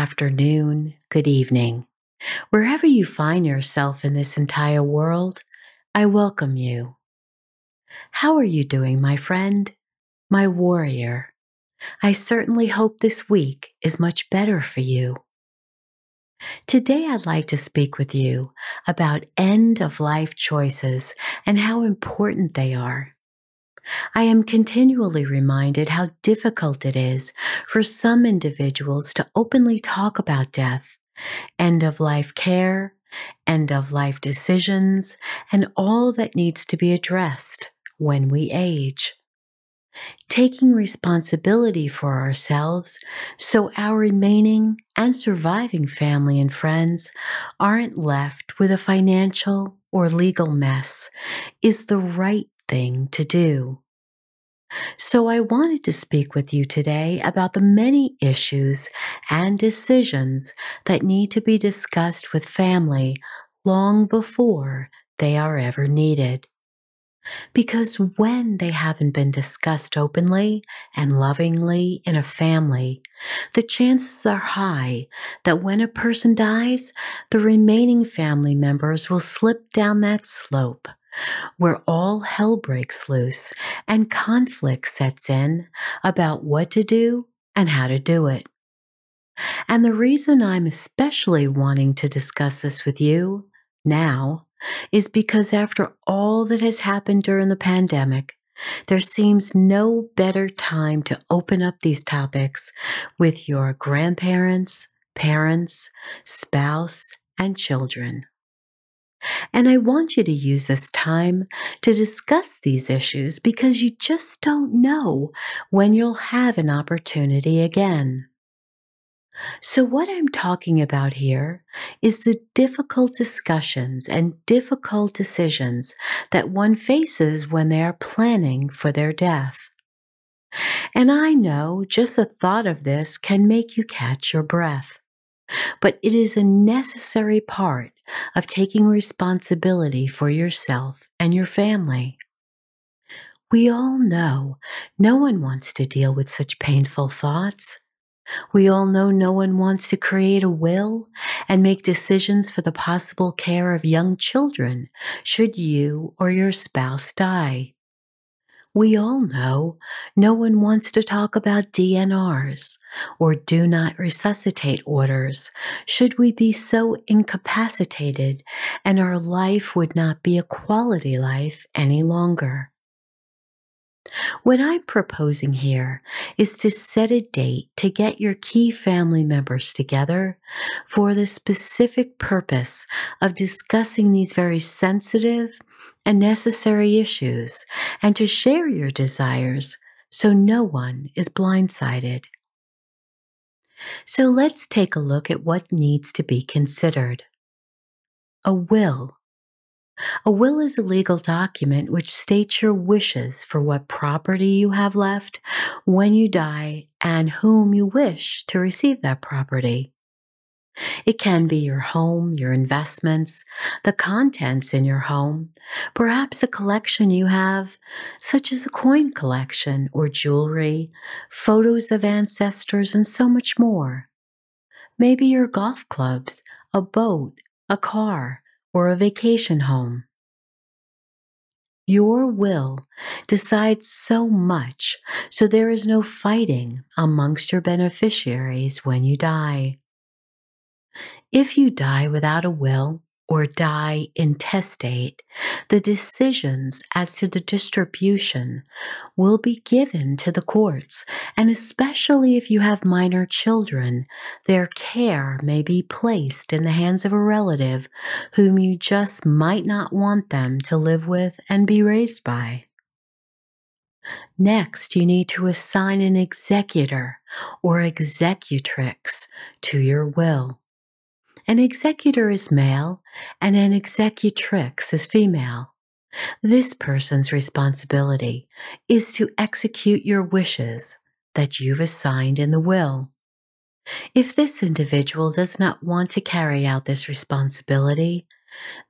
Afternoon, good evening. Wherever you find yourself in this entire world, I welcome you. How are you doing, my friend, my warrior? I certainly hope this week is much better for you. Today, I'd like to speak with you about end of life choices and how important they are. I am continually reminded how difficult it is for some individuals to openly talk about death, end of life care, end of life decisions, and all that needs to be addressed when we age. Taking responsibility for ourselves so our remaining and surviving family and friends aren't left with a financial or legal mess is the right thing to do. So, I wanted to speak with you today about the many issues and decisions that need to be discussed with family long before they are ever needed. Because when they haven't been discussed openly and lovingly in a family, the chances are high that when a person dies, the remaining family members will slip down that slope where all hell breaks loose and conflict sets in about what to do and how to do it. And the reason I'm especially wanting to discuss this with you now is because after all that has happened during the pandemic, there seems no better time to open up these topics with your grandparents, parents, spouse, and children. And I want you to use this time to discuss these issues because you just don't know when you'll have an opportunity again. So, what I'm talking about here is the difficult discussions and difficult decisions that one faces when they are planning for their death. And I know just the thought of this can make you catch your breath but it is a necessary part of taking responsibility for yourself and your family. We all know no one wants to deal with such painful thoughts. We all know no one wants to create a will and make decisions for the possible care of young children should you or your spouse die. We all know no one wants to talk about DNRs or do not resuscitate orders should we be so incapacitated and our life would not be a quality life any longer. What I'm proposing here is to set a date to get your key family members together for the specific purpose of discussing these very sensitive and necessary issues and to share your desires so no one is blindsided. So let's take a look at what needs to be considered. A will. A will is a legal document which states your wishes for what property you have left when you die and whom you wish to receive that property. It can be your home, your investments, the contents in your home, perhaps a collection you have, such as a coin collection or jewelry, photos of ancestors, and so much more. Maybe your golf clubs, a boat, a car, or a vacation home. Your will decides so much, so there is no fighting amongst your beneficiaries when you die. If you die without a will or die intestate, the decisions as to the distribution will be given to the courts, and especially if you have minor children, their care may be placed in the hands of a relative whom you just might not want them to live with and be raised by. Next, you need to assign an executor or executrix to your will. An executor is male and an executrix is female. This person's responsibility is to execute your wishes that you've assigned in the will. If this individual does not want to carry out this responsibility,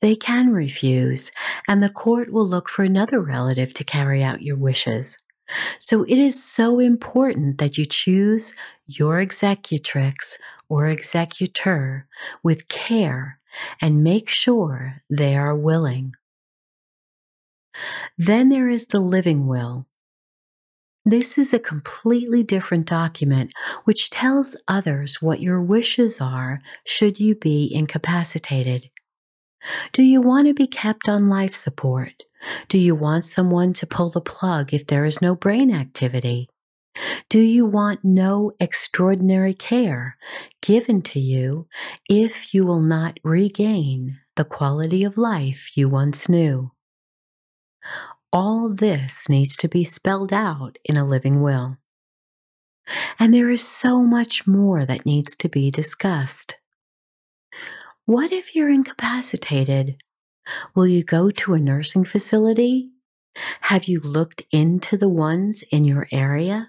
they can refuse, and the court will look for another relative to carry out your wishes. So it is so important that you choose your executrix or executor with care and make sure they are willing. Then there is the living will. This is a completely different document which tells others what your wishes are should you be incapacitated. Do you want to be kept on life support? Do you want someone to pull the plug if there is no brain activity? Do you want no extraordinary care given to you if you will not regain the quality of life you once knew? All this needs to be spelled out in a living will. And there is so much more that needs to be discussed. What if you're incapacitated? Will you go to a nursing facility? Have you looked into the ones in your area?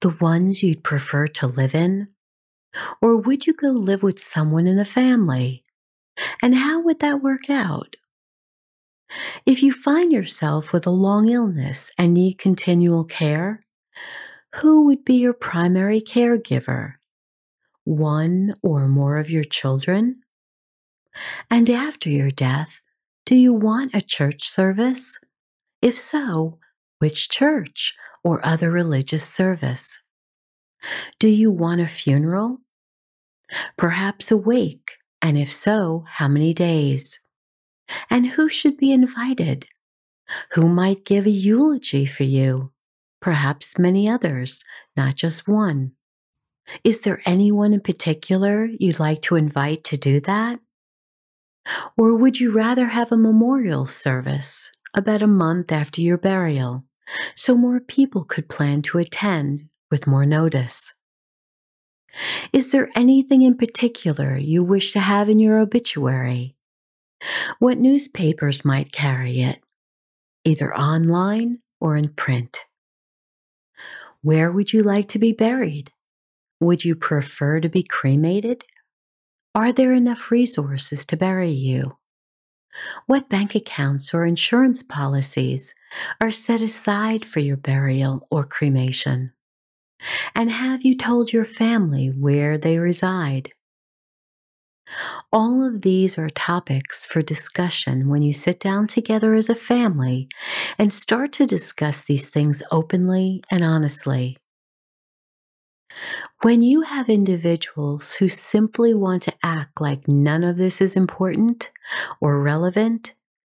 The ones you'd prefer to live in? Or would you go live with someone in the family? And how would that work out? If you find yourself with a long illness and need continual care, who would be your primary caregiver? One or more of your children? And after your death, do you want a church service? If so, which church or other religious service? Do you want a funeral? Perhaps a wake, and if so, how many days? And who should be invited? Who might give a eulogy for you? Perhaps many others, not just one. Is there anyone in particular you'd like to invite to do that? Or would you rather have a memorial service about a month after your burial so more people could plan to attend with more notice? Is there anything in particular you wish to have in your obituary? What newspapers might carry it, either online or in print? Where would you like to be buried? Would you prefer to be cremated are there enough resources to bury you? What bank accounts or insurance policies are set aside for your burial or cremation? And have you told your family where they reside? All of these are topics for discussion when you sit down together as a family and start to discuss these things openly and honestly. When you have individuals who simply want to act like none of this is important or relevant,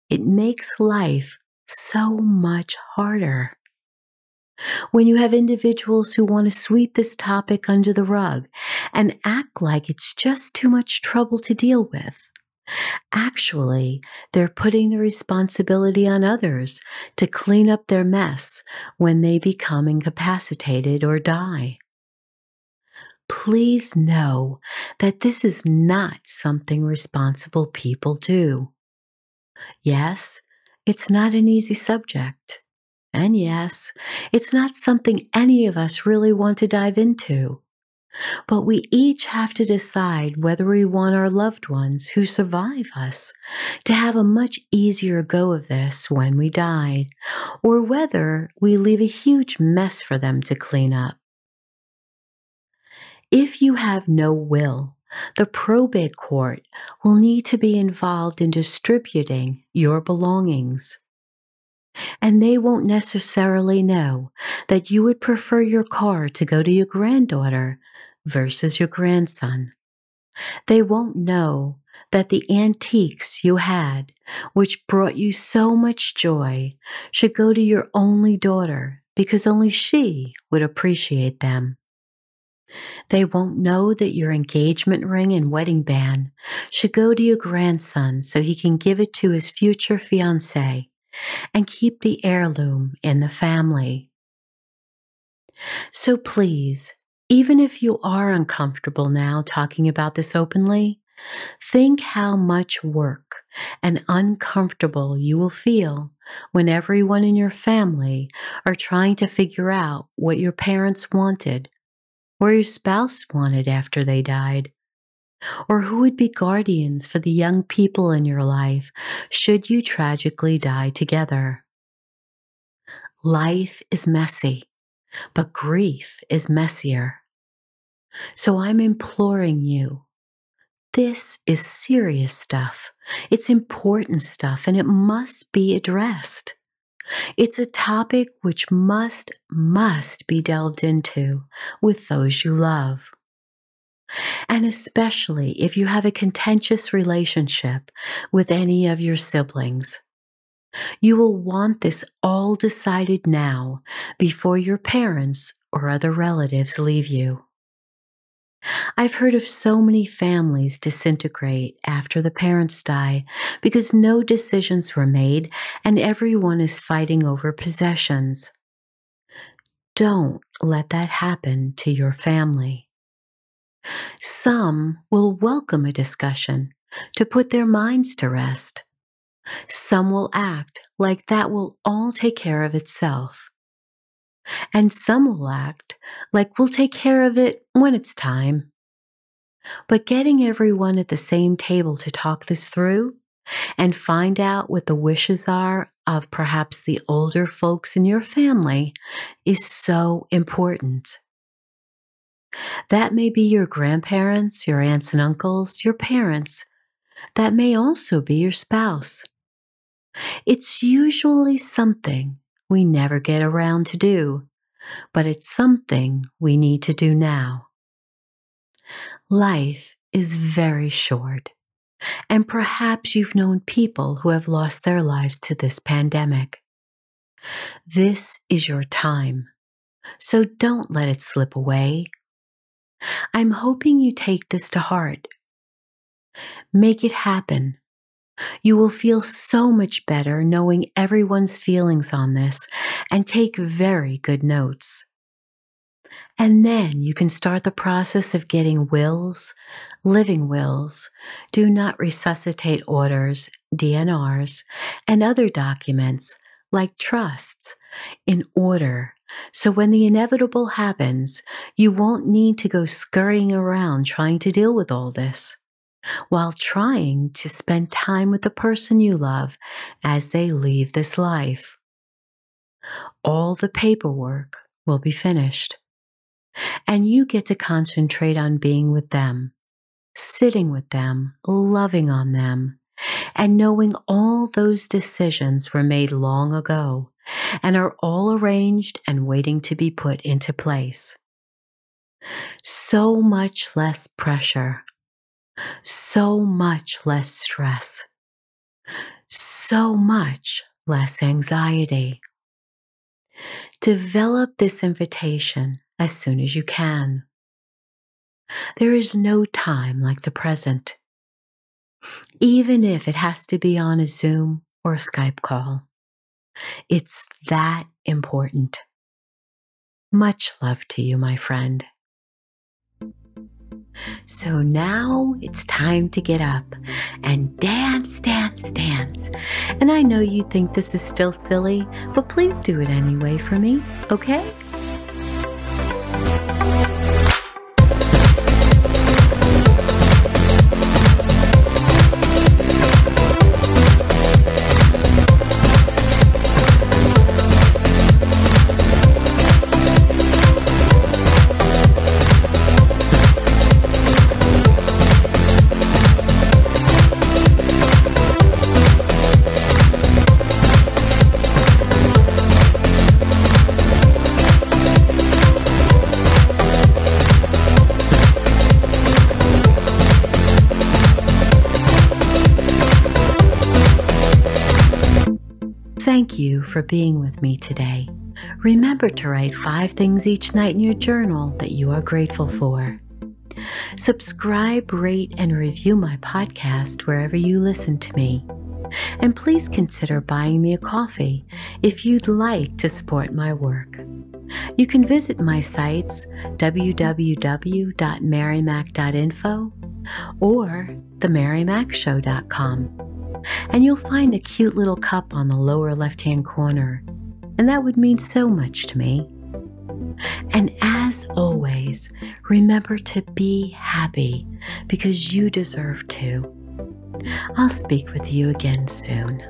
it makes life so much harder. When you have individuals who want to sweep this topic under the rug and act like it's just too much trouble to deal with, actually, they're putting the responsibility on others to clean up their mess when they become incapacitated or die please know that this is not something responsible people do. Yes, it's not an easy subject. And yes, it's not something any of us really want to dive into. But we each have to decide whether we want our loved ones who survive us to have a much easier go of this when we die, or whether we leave a huge mess for them to clean up. If you have no will, the probate court will need to be involved in distributing your belongings. And they won't necessarily know that you would prefer your car to go to your granddaughter versus your grandson. They won't know that the antiques you had, which brought you so much joy, should go to your only daughter because only she would appreciate them. They won't know that your engagement ring and wedding band should go to your grandson so he can give it to his future fiancée and keep the heirloom in the family. So please, even if you are uncomfortable now talking about this openly, think how much work and uncomfortable you will feel when everyone in your family are trying to figure out what your parents wanted or your spouse wanted after they died, or who would be guardians for the young people in your life should you tragically die together. Life is messy, but grief is messier. So I'm imploring you. This is serious stuff. It's important stuff and it must be addressed. It's a topic which must, must be delved into with those you love. And especially if you have a contentious relationship with any of your siblings. You will want this all decided now before your parents or other relatives leave you. I've heard of so many families disintegrate after the parents die because no decisions were made and everyone is fighting over possessions. Don't let that happen to your family. Some will welcome a discussion to put their minds to rest. Some will act like that will all take care of itself. And some will act like we'll take care of it when it's time. But getting everyone at the same table to talk this through and find out what the wishes are of perhaps the older folks in your family is so important. That may be your grandparents, your aunts and uncles, your parents. That may also be your spouse. It's usually something we never get around to do, but it's something we need to do now. Life is very short, and perhaps you've known people who have lost their lives to this pandemic. This is your time, so don't let it slip away. I'm hoping you take this to heart. Make it happen you will feel so much better knowing everyone's feelings on this and take very good notes. And then you can start the process of getting wills, living wills, do not resuscitate orders, DNRs, and other documents like trusts in order. So when the inevitable happens, you won't need to go scurrying around trying to deal with all this while trying to spend time with the person you love as they leave this life. All the paperwork will be finished, and you get to concentrate on being with them, sitting with them, loving on them, and knowing all those decisions were made long ago and are all arranged and waiting to be put into place. So much less pressure so much less stress, so much less anxiety. Develop this invitation as soon as you can. There is no time like the present, even if it has to be on a Zoom or a Skype call. It's that important. Much love to you, my friend. So now it's time to get up and dance, dance, dance. And I know you think this is still silly, but please do it anyway for me, okay? For being with me today. Remember to write five things each night in your journal that you are grateful for. Subscribe, rate, and review my podcast wherever you listen to me. And please consider buying me a coffee if you'd like to support my work. You can visit my sites www.marymac.info or themarymacshow.com. And you'll find a cute little cup on the lower left hand corner, and that would mean so much to me. And as always, remember to be happy because you deserve to. I'll speak with you again soon.